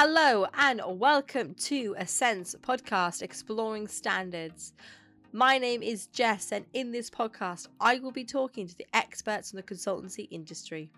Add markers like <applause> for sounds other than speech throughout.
Hello and welcome to a Assent's podcast exploring standards. My name is Jess, and in this podcast, I will be talking to the experts in the consultancy industry.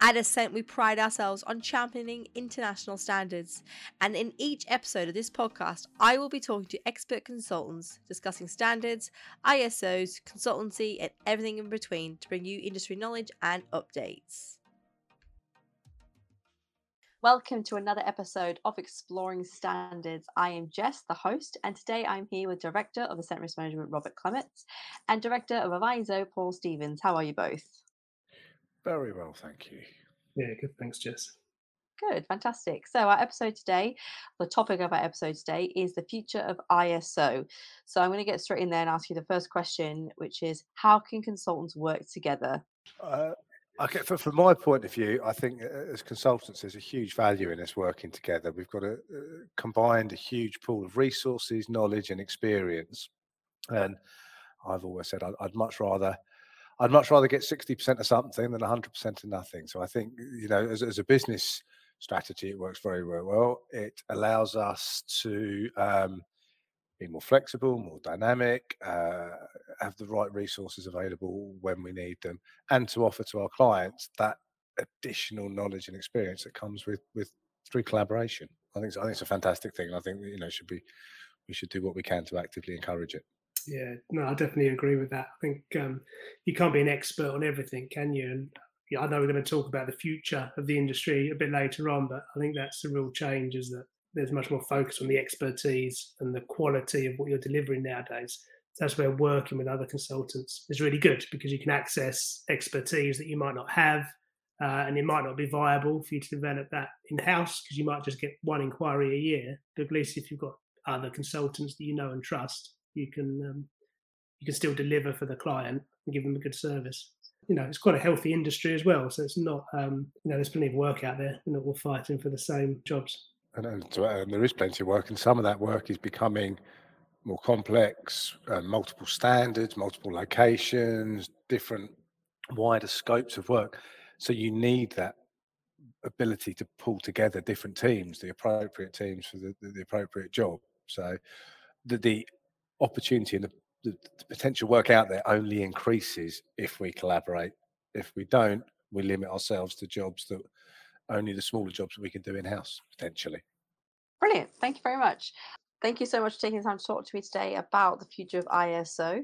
At Assent, we pride ourselves on championing international standards, and in each episode of this podcast, I will be talking to expert consultants discussing standards, ISOs, consultancy, and everything in between to bring you industry knowledge and updates. Welcome to another episode of Exploring Standards. I am Jess, the host, and today I'm here with Director of Assent Risk Management, Robert Clements, and Director of AvISO, Paul Stevens. How are you both? Very well, thank you. Yeah, good. Thanks, Jess. Good, fantastic. So, our episode today, the topic of our episode today is the future of ISO. So, I'm going to get straight in there and ask you the first question, which is how can consultants work together? Uh, Okay, from, from my point of view, I think uh, as consultants, there's a huge value in us working together. We've got a uh, combined a huge pool of resources, knowledge, and experience. And I've always said I'd, I'd much rather, I'd much rather get sixty percent of something than hundred percent of nothing. So I think you know, as, as a business strategy, it works very, very well. It allows us to um, be more flexible, more dynamic, uh, have the right resources available when we need them, and to offer to our clients that additional knowledge and experience that comes with with through collaboration. I think I think it's a fantastic thing, and I think you know should be we should do what we can to actively encourage it. Yeah, no, I definitely agree with that. I think um, you can't be an expert on everything, can you? And I know we're going to talk about the future of the industry a bit later on, but I think that's the real change is that there's much more focus on the expertise and the quality of what you're delivering nowadays. That's where working with other consultants is really good because you can access expertise that you might not have, uh, and it might not be viable for you to develop that in house because you might just get one inquiry a year. But at least if you've got other consultants that you know and trust, you can um, you can still deliver for the client and give them a good service. You know, it's quite a healthy industry as well. So it's not, um, you know, there's plenty of work out there. And we're not all fighting for the same jobs and, and, there is plenty of work, and some of that work is becoming more complex, uh, multiple standards, multiple locations, different wider scopes of work. So you need that ability to pull together different teams, the appropriate teams for the, the, the appropriate job. So the, the opportunity and the, the, the potential work out there only increases if we collaborate. If we don't, we limit ourselves to jobs that only the smaller jobs that we can do in house potentially. Brilliant. Thank you very much. Thank you so much for taking the time to talk to me today about the future of ISO.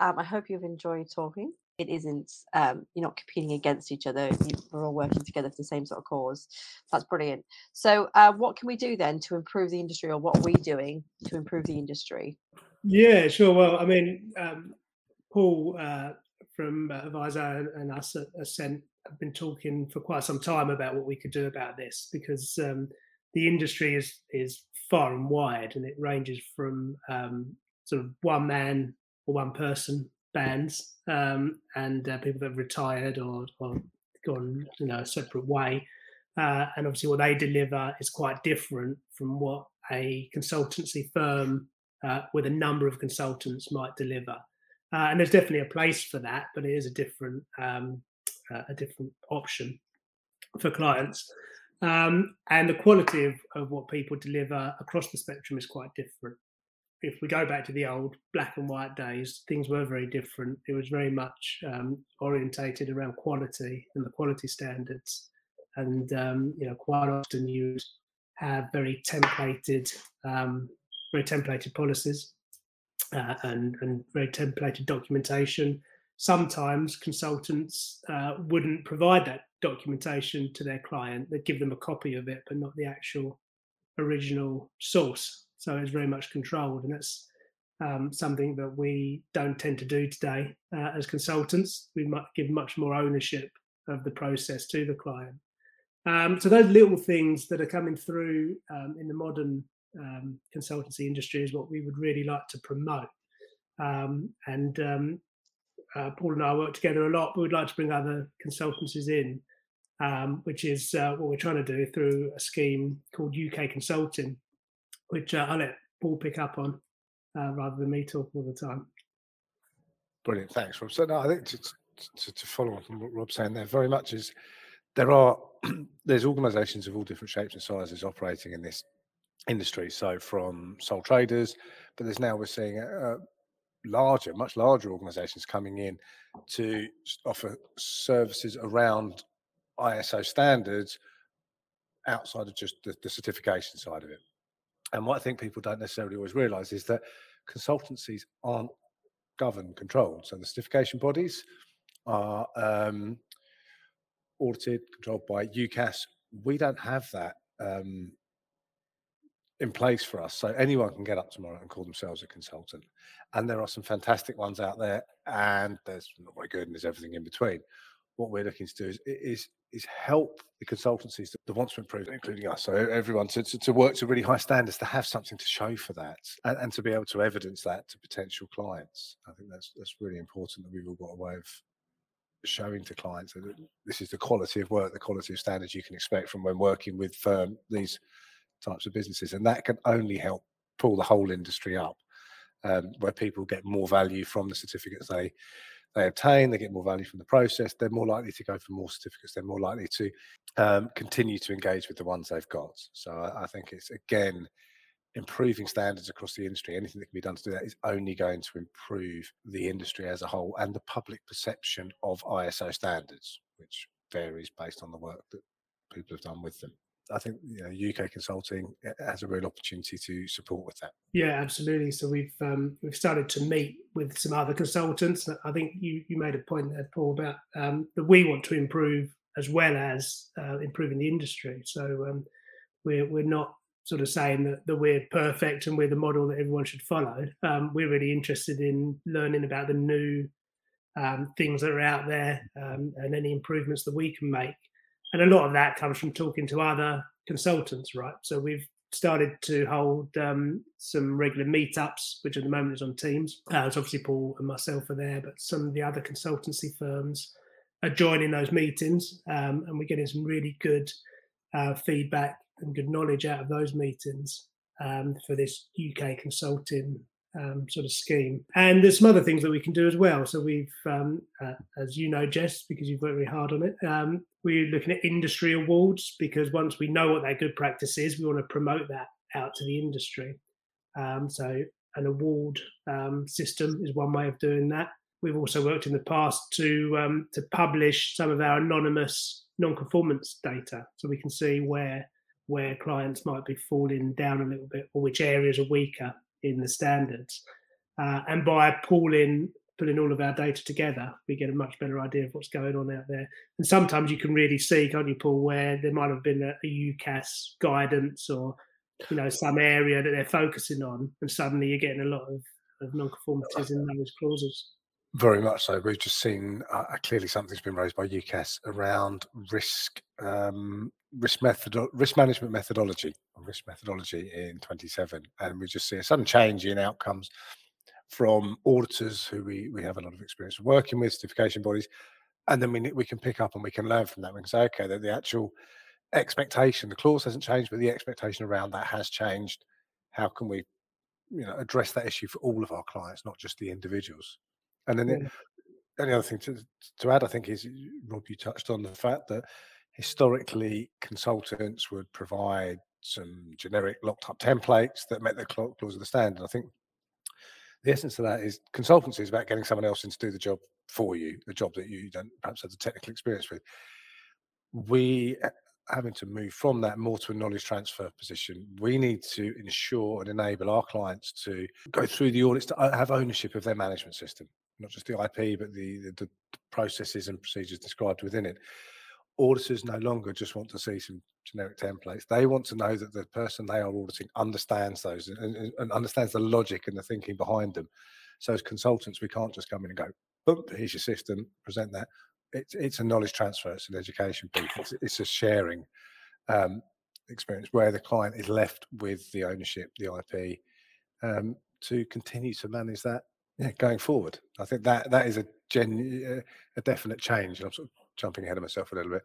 Um, I hope you've enjoyed talking. It isn't, um, you're not competing against each other. We're all working together for the same sort of cause. That's brilliant. So, uh, what can we do then to improve the industry, or what are we doing to improve the industry? Yeah, sure. Well, I mean, um, Paul uh, from uh, AvISO and us at Assent have been talking for quite some time about what we could do about this because um, the industry is is far and wide, and it ranges from um, sort of one man or one person bands um, and uh, people that have retired or, or gone you know a separate way. Uh, and obviously, what they deliver is quite different from what a consultancy firm uh, with a number of consultants might deliver. Uh, and there's definitely a place for that, but it is a different um, uh, a different option for clients. Um, and the quality of, of what people deliver across the spectrum is quite different. If we go back to the old black and white days, things were very different. It was very much um, orientated around quality and the quality standards. And, um, you know, quite often you have very templated, um, very templated policies uh, and, and very templated documentation sometimes consultants uh, wouldn't provide that documentation to their client. They'd give them a copy of it, but not the actual original source. So it's very much controlled, and that's um, something that we don't tend to do today uh, as consultants. We might give much more ownership of the process to the client. Um, so those little things that are coming through um, in the modern um, consultancy industry is what we would really like to promote. Um, and um, uh, Paul and I work together a lot, but we'd like to bring other consultancies in, um, which is uh, what we're trying to do through a scheme called UK Consulting, which uh, I'll let Paul pick up on uh, rather than me talk all the time. Brilliant, thanks, Rob. So, no, I think to, to, to follow on from what Rob's saying there, very much is there are <clears throat> there's organisations of all different shapes and sizes operating in this industry. So from sole traders, but there's now we're seeing larger, much larger organisations coming in to offer services around ISO standards outside of just the, the certification side of it. And what I think people don't necessarily always realise is that consultancies aren't governed, controlled. So the certification bodies are um, audited, controlled by UKAS. We don't have that um, in place for us. So anyone can get up tomorrow and call themselves a consultant. And there are some fantastic ones out there, and there's oh not very good, and there's everything in between. What we're looking to do is is, is help the consultancies that, that want to improve, including us, so everyone to, to, to, work to really high standards, to have something to show for that, and, and to be able to evidence that to potential clients. I think that's that's really important that we've all got a way of showing to clients that this is the quality of work, the quality of standards you can expect from when working with firm these types of businesses, and that can only help pull the whole industry up, um, where people get more value from the certificates they they obtain, they get more value from the process. They're more likely to go for more certificates. They're more likely to um, continue to engage with the ones they've got. So I, I think it's again improving standards across the industry, anything that can be done to do that is only going to improve the industry as a whole and the public perception of ISO standards, which varies based on the work that people have done with them. I think you know, UK consulting eh, has a real opportunity to support with that. Yeah, absolutely. So we've um, we've started to meet with some other consultants. I think you you made a point there, Paul, about um, that we want to improve as well as uh, improving the industry. So um, we're we're not sort of saying that, that we're perfect and we're the model that everyone should follow. Um, we're really interested in learning about the new um, things that are out there um, and any improvements that we can make and a lot of that comes from talking to other consultants, right? So we've started to hold um, some regular meetups, which at the moment is on Teams. Uh, so obviously Paul and myself are there, but some of the other consultancy firms are joining those meetings, um, and we're getting some really good uh, feedback and good knowledge out of those meetings um, for this UK consulting um, sort of scheme. And there's some other things that we can do as well. So we've, um, uh, as you know, Jess, because you've worked really hard on it, um, we're looking at industry awards because once we know what that good practice is, we want to promote that out to the industry. Um, so an award um, system is one way of doing that. We've also worked in the past to um, to publish some of our anonymous non-conformance data, so we can see where where clients might be falling down a little bit or which areas are weaker in the standards. Uh, and by pulling putting all of our data together, we get a much better idea of what's going on out there. And sometimes you can really see, can't you, Paul, where there might have been a, a UKAS guidance or you know some area that they're focusing on, and suddenly you're getting a lot of, of non-conformities in those clauses. Very much so. We've just seen uh, clearly something's been raised by UKAS around risk um, risk method risk management methodology risk methodology in 27 and we just see a sudden change in outcomes from auditors who we, we have a lot of experience working with certification bodies and then we, we can pick up and we can learn from that. We can say okay that the actual expectation the clause hasn't changed but the expectation around that has changed. How can we you know address that issue for all of our clients not just the individuals? And then yeah. the only other thing to, to add i think is rob you touched on the fact that historically consultants would provide some generic locked up templates that met the clause of the standard. I think the essence of that is consultancy is about getting someone else in to do the job for you, the job that you don't perhaps have the technical experience with. We uh, having to move from that more to a knowledge transfer position. We need to ensure and enable our clients to go through the audits to uh, have ownership of their management system, not just the IP, but the, the, the processes and procedures described within it auditors no longer just want to see some generic templates. They want to know that the person they are auditing understands those and, and, understands the logic and the thinking behind them. So as consultants, we can't just come in and go, boom, here's your system, present that. It's, it's a knowledge transfer, it's an education piece, it's, it's a sharing um, experience where the client is left with the ownership, the IP, um, to continue to manage that yeah, going forward. I think that that is a gen, a definite change. I'm sort of jumping ahead of myself a little bit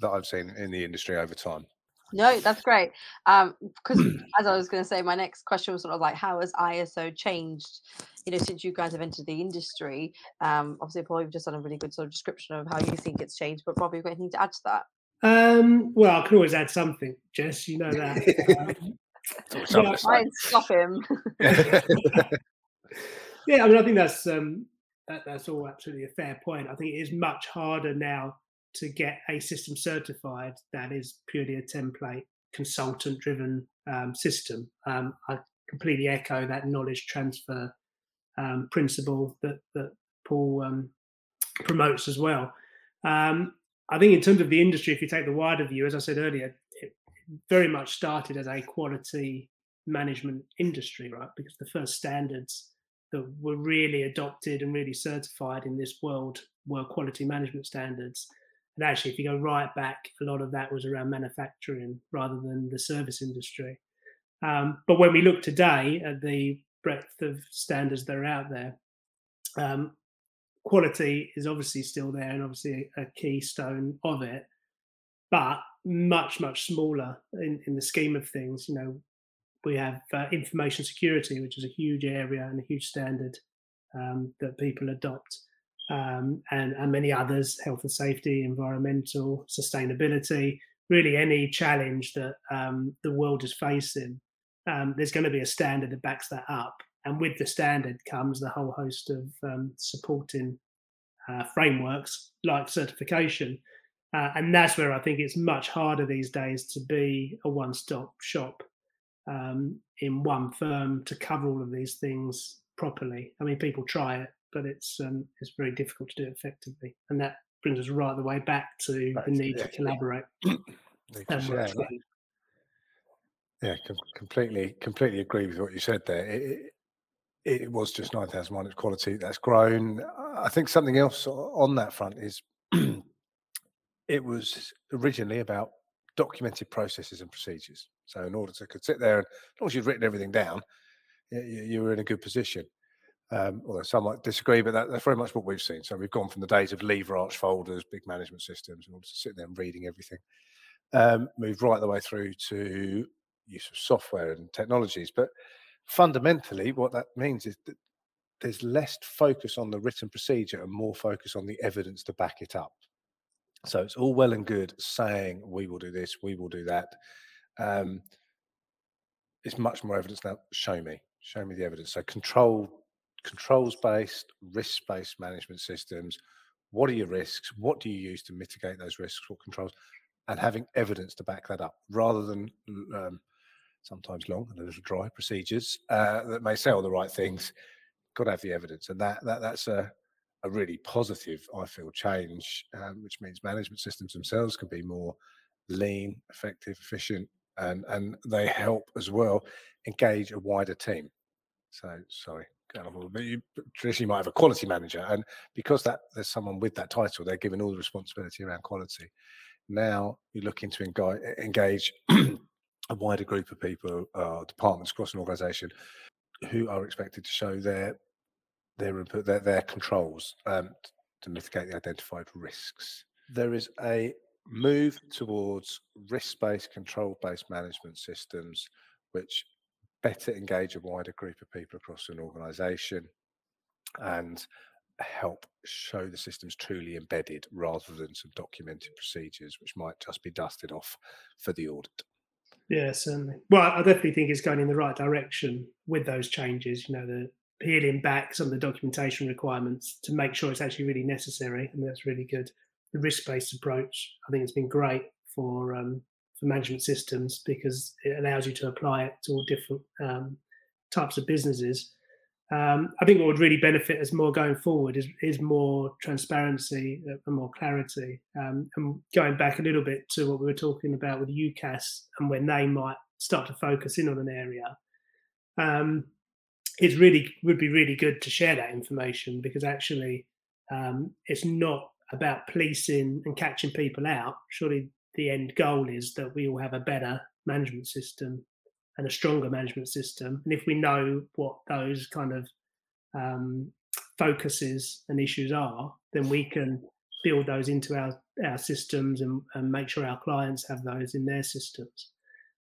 that I've seen in the industry over time. No, that's great. Um, because <clears throat> as I was going to say, my next question was sort of like, how has ISO changed? You know, since you guys have entered the industry. Um, obviously, Paul, you've just done a really good sort of description of how you think it's changed. But Rob, you've got anything to add to that? Um, well, I can always add something, Jess. You know that. <laughs> Um, Yeah, Try and stop him. <laughs> yeah, I mean, I think that's um, that, that's all absolutely a fair point. I think it is much harder now to get a system certified that is purely a template consultant-driven um, system. Um, I completely echo that knowledge transfer um, principle that that Paul um, promotes as well. Um, I think in terms of the industry, if you take the wider view, as I said earlier, it very much started as a quality management industry, right? Because the first standards that were really adopted and really certified in this world were quality management standards. And actually, if you go right back, a lot of that was around manufacturing rather than the service industry. Um, but when we look today at the breadth of standards that are out there, um, quality is obviously still there and obviously a, keystone of it, but much, much smaller in, in the scheme of things. You know, we have uh, information security, which is a huge area and a huge standard um, that people adopt, um, and, and many others health and safety, environmental, sustainability, really any challenge that um, the world is facing. Um, there's going to be a standard that backs that up. And with the standard comes the whole host of um, supporting uh, frameworks like certification. Uh, and that's where I think it's much harder these days to be a one stop shop um, in one firm to cover all of these things properly. I mean, people try it, but it's um, it's very difficult to do effectively, and that brings us right the way back to Back the to- <clears throat> need yeah. to collaborate. To and work that. Yeah, com- completely, completely agree with what you said there. It, it, it was just 9,001, it's quality that's grown. I think something else on that front is <clears throat> it was originally about documented processes and procedures. So, in order to could sit there, and as long as you've written everything down, you, you were in a good position. Um, although some might disagree, but that, that's very much what we've seen. So, we've gone from the days of lever arch folders, big management systems, in order to sit there and reading everything, um, moved right the way through to use of software and technologies. But fundamentally, what that means is that there's less focus on the written procedure and more focus on the evidence to back it up. So it's all well and good saying we will do this, we will do that. Um, it's much more evidence now. Show me, show me the evidence. So control, controls based, risk based management systems. What are your risks? What do you use to mitigate those risks? What controls? And having evidence to back that up, rather than um, sometimes long and a little dry procedures uh, that may say all the right things. Got to have the evidence, and that that that's a a really positive, I feel, change, um, which means management systems themselves can be more lean, effective, efficient, and and they help as well engage a wider team. So sorry, bit. You traditionally might have a quality manager, and because that there's someone with that title, they're given all the responsibility around quality. Now you're looking to engage, engage <clears throat> a wider group of people, uh, departments across an organisation, who are expected to show their their their, their controls um, to mitigate the identified risks. There is a move towards risk-based, control-based management systems, which better engage a wider group of people across an organisation and help show the systems truly embedded rather than some documented procedures which might just be dusted off for the audit. Yeah, certainly. Well, I definitely think it's going in the right direction with those changes. You know, the peeling back some of the documentation requirements to make sure it's actually really necessary, and that's really good. The risk-based approach, I think, it's been great for um, for management systems because it allows you to apply it to all different um, types of businesses. Um, I think what would really benefit us more going forward is, is more transparency uh, and more clarity. Um, and going back a little bit to what we were talking about with UKAS and when they might start to focus in on an area, um, it really would be really good to share that information because actually um, it's not about policing and catching people out. Surely the end goal is that we all have a better management system and a stronger management system. And if we know what those kind of um, focuses and issues are, then we can build those into our, our systems and, and make sure our clients have those in their systems,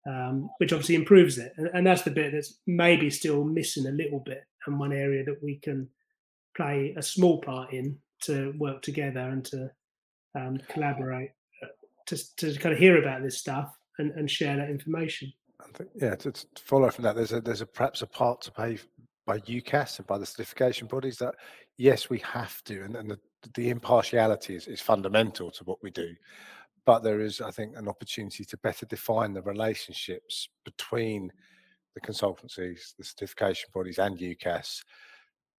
um, which obviously improves it. And, and that's the bit that's maybe still missing a little bit, and one area that we can play a small part in to work together and to um, collaborate to, to kind of hear about this stuff and, and share that information. Think, yeah, to, to follow from that, there's a there's a perhaps a part to pay by UKAS and by the certification bodies that yes, we have to, and, and the, the impartiality is, is fundamental to what we do. But there is, I think, an opportunity to better define the relationships between the consultancies, the certification bodies, and UKAS,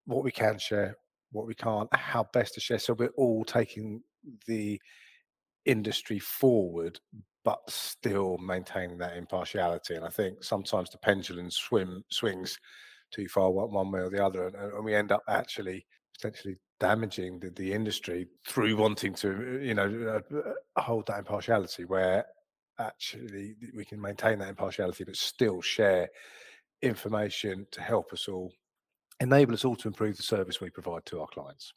what we can share, what we can't, how best to share. So we're all taking the industry forward, but still maintaining that impartiality. And I think sometimes the pendulum swim swings too far one, way or the other, and, and we end up actually potentially damaging the, the industry through wanting to, you know, uh, uh hold that impartiality where actually we can maintain that impartiality, but still share information to help us all, enable us all to improve the service we provide to our clients.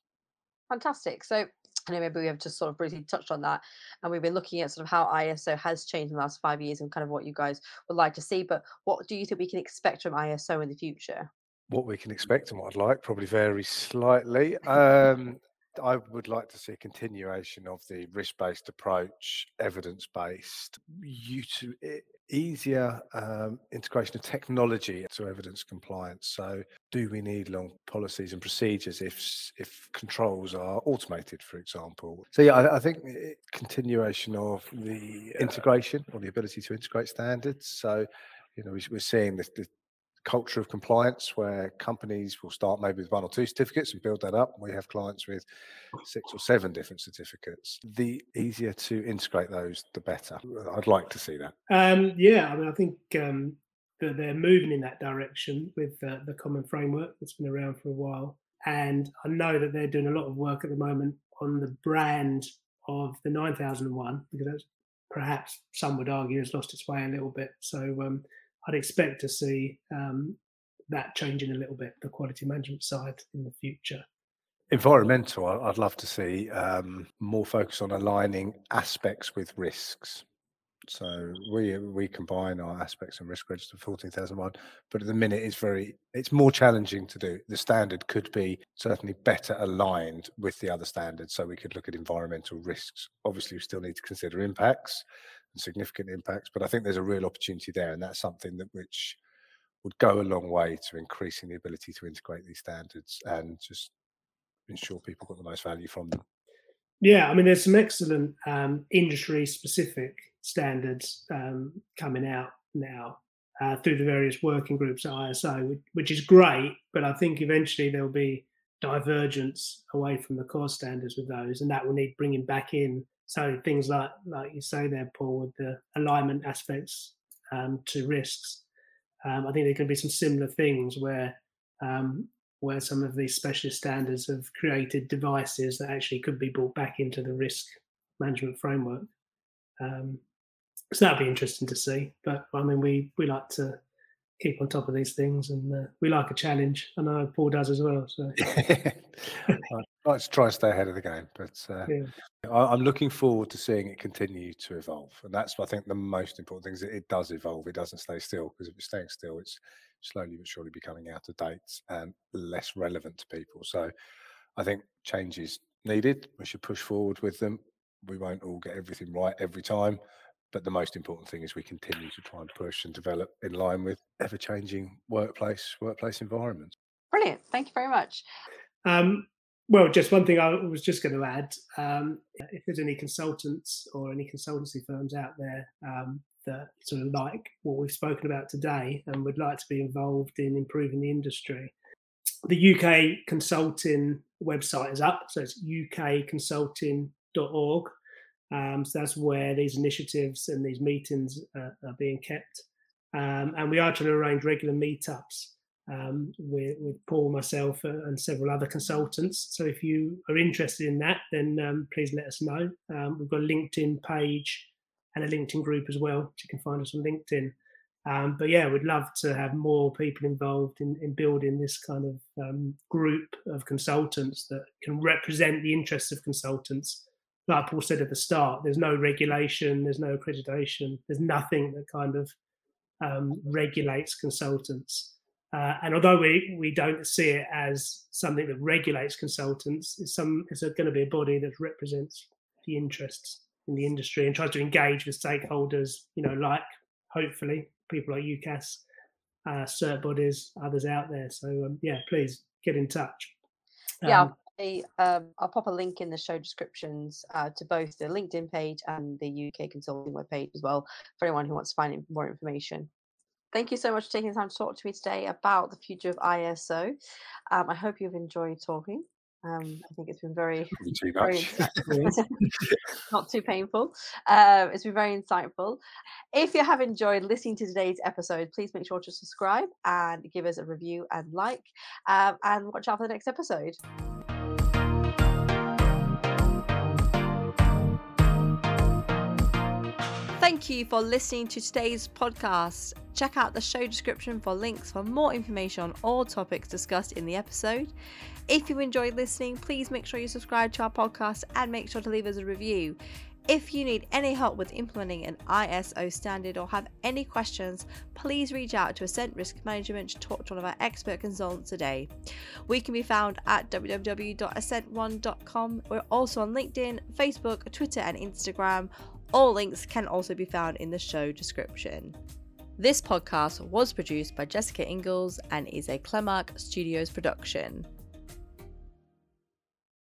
Fantastic. So I know maybe we have just sort of briefly touched on that, and we've been looking at sort of how ISO has changed in the last five years and kind of what you guys would like to see. But what do you think we can expect from ISO in the future? What we can expect and what I'd like probably varies slightly. Um, <laughs> I would like to see a continuation of the risk-based approach, evidence-based, easier um, integration of technology to evidence compliance. So, do we need long policies and procedures if if controls are automated, for example? So, yeah, I, I think continuation of the integration or the ability to integrate standards. So, you know, we, are seeing this, this culture of compliance where companies will start maybe with one or two certificates and build that up. We have clients with six or seven different certificates. The easier to integrate those, the better. I'd like to see that. Um, yeah, I mean, I think um, that they're moving in that direction with the common framework that's been around for a while. And I know that they're doing a lot of work at the moment on the brand of the 9001 because perhaps some would argue has lost its way a little bit. So um, I'd expect to see um, that changing a little bit, the quality management side in the future. Environmental, I'd love to see um, more focus on aligning aspects with risks. So we we combine our aspects and risk register 14001, but at the minute it's very it's more challenging to do. The standard could be certainly better aligned with the other standards. So we could look at environmental risks. Obviously, we still need to consider impacts and significant impacts. But I think there's a real opportunity there, and that's something that which would go a long way to increasing the ability to integrate these standards and just ensure people got the most value from them. Yeah, I mean, there's some excellent um, industry-specific standards um, coming out now uh, through the various working groups at ISO, which, which is great. But I think eventually there'll be divergence away from the core standards with those, and that will need bringing back in so things like like you say there, Paul, with the alignment aspects um, to risks, um, I think there can be some similar things where um, where some of these specialist standards have created devices that actually could be brought back into the risk management framework. Um, so that'd be interesting to see. But I mean, we we like to keep on top of these things, and uh, we like a challenge. I know Paul does as well. So <laughs> let's try and stay ahead of the game. But uh, yeah. I, am looking forward to seeing it continue to evolve, and that's I think the most important thing is that it does evolve. It doesn't stay still because if it's staying still, it's slowly but surely becoming out of date and less relevant to people. So I think change is needed. We should push forward with them. We won't all get everything right every time, but the most important thing is we continue to try and push and develop in line with ever changing workplace workplace environments. Brilliant. Thank you very much. Um, well, just one thing I was just going to add: um, if there's any consultants or any consultancy firms out there um, that sort of like what we've spoken about today and would like to be involved in improving the industry, the UK consulting website is up, so it's ukconsulting.org. Um, so that's where these initiatives and these meetings uh, are being kept. Um, and we are trying to arrange regular meetups um, with, with, Paul, myself, uh, and several other consultants. So if you are interested in that, then um, please let us know. Um, we've got a LinkedIn page and a LinkedIn group as well. So you can find us on LinkedIn. Um, but yeah, we'd love to have more people involved in, in building this kind of um, group of consultants that can represent the interests of consultants like Paul said at the start, there's no regulation, there's no accreditation, there's nothing that kind of um, regulates consultants. Uh, and although we, we don't see it as something that regulates consultants, it's some it's going to be a body that represents the interests in the industry and tries to engage with stakeholders, you know, like hopefully people like UKAS, uh, cert bodies, others out there. So um, yeah, please get in touch. Um, yeah, um, I'll pop a link in the show descriptions uh, to both the LinkedIn page and the UK Consulting webpage as well for anyone who wants to find more information. Thank you so much for taking the time to talk to me today about the future of ISO. Um, I hope you've enjoyed talking. Um, I think it's been <laughs> very, too very <laughs> <laughs> not too painful. Um, it's been very insightful. If you have enjoyed listening to today's episode, please make sure to subscribe and give us a review and like, um, and watch out for the next episode. Thank you for listening to today's podcast. Check out the show description for links for more information on all topics discussed in the episode. If you enjoyed listening, please make sure you subscribe to our podcast and make sure to leave us a review. If you need any help with implementing an ISO standard or have any questions, please reach out to Assent Risk Management to talk to one of our expert consultants today. We can be found at www.assent1.com. We're also on LinkedIn, Facebook, Twitter, and Instagram. All links can also be found in the show description. This podcast was produced by Jessica Ingalls and is a Clemark Studios production.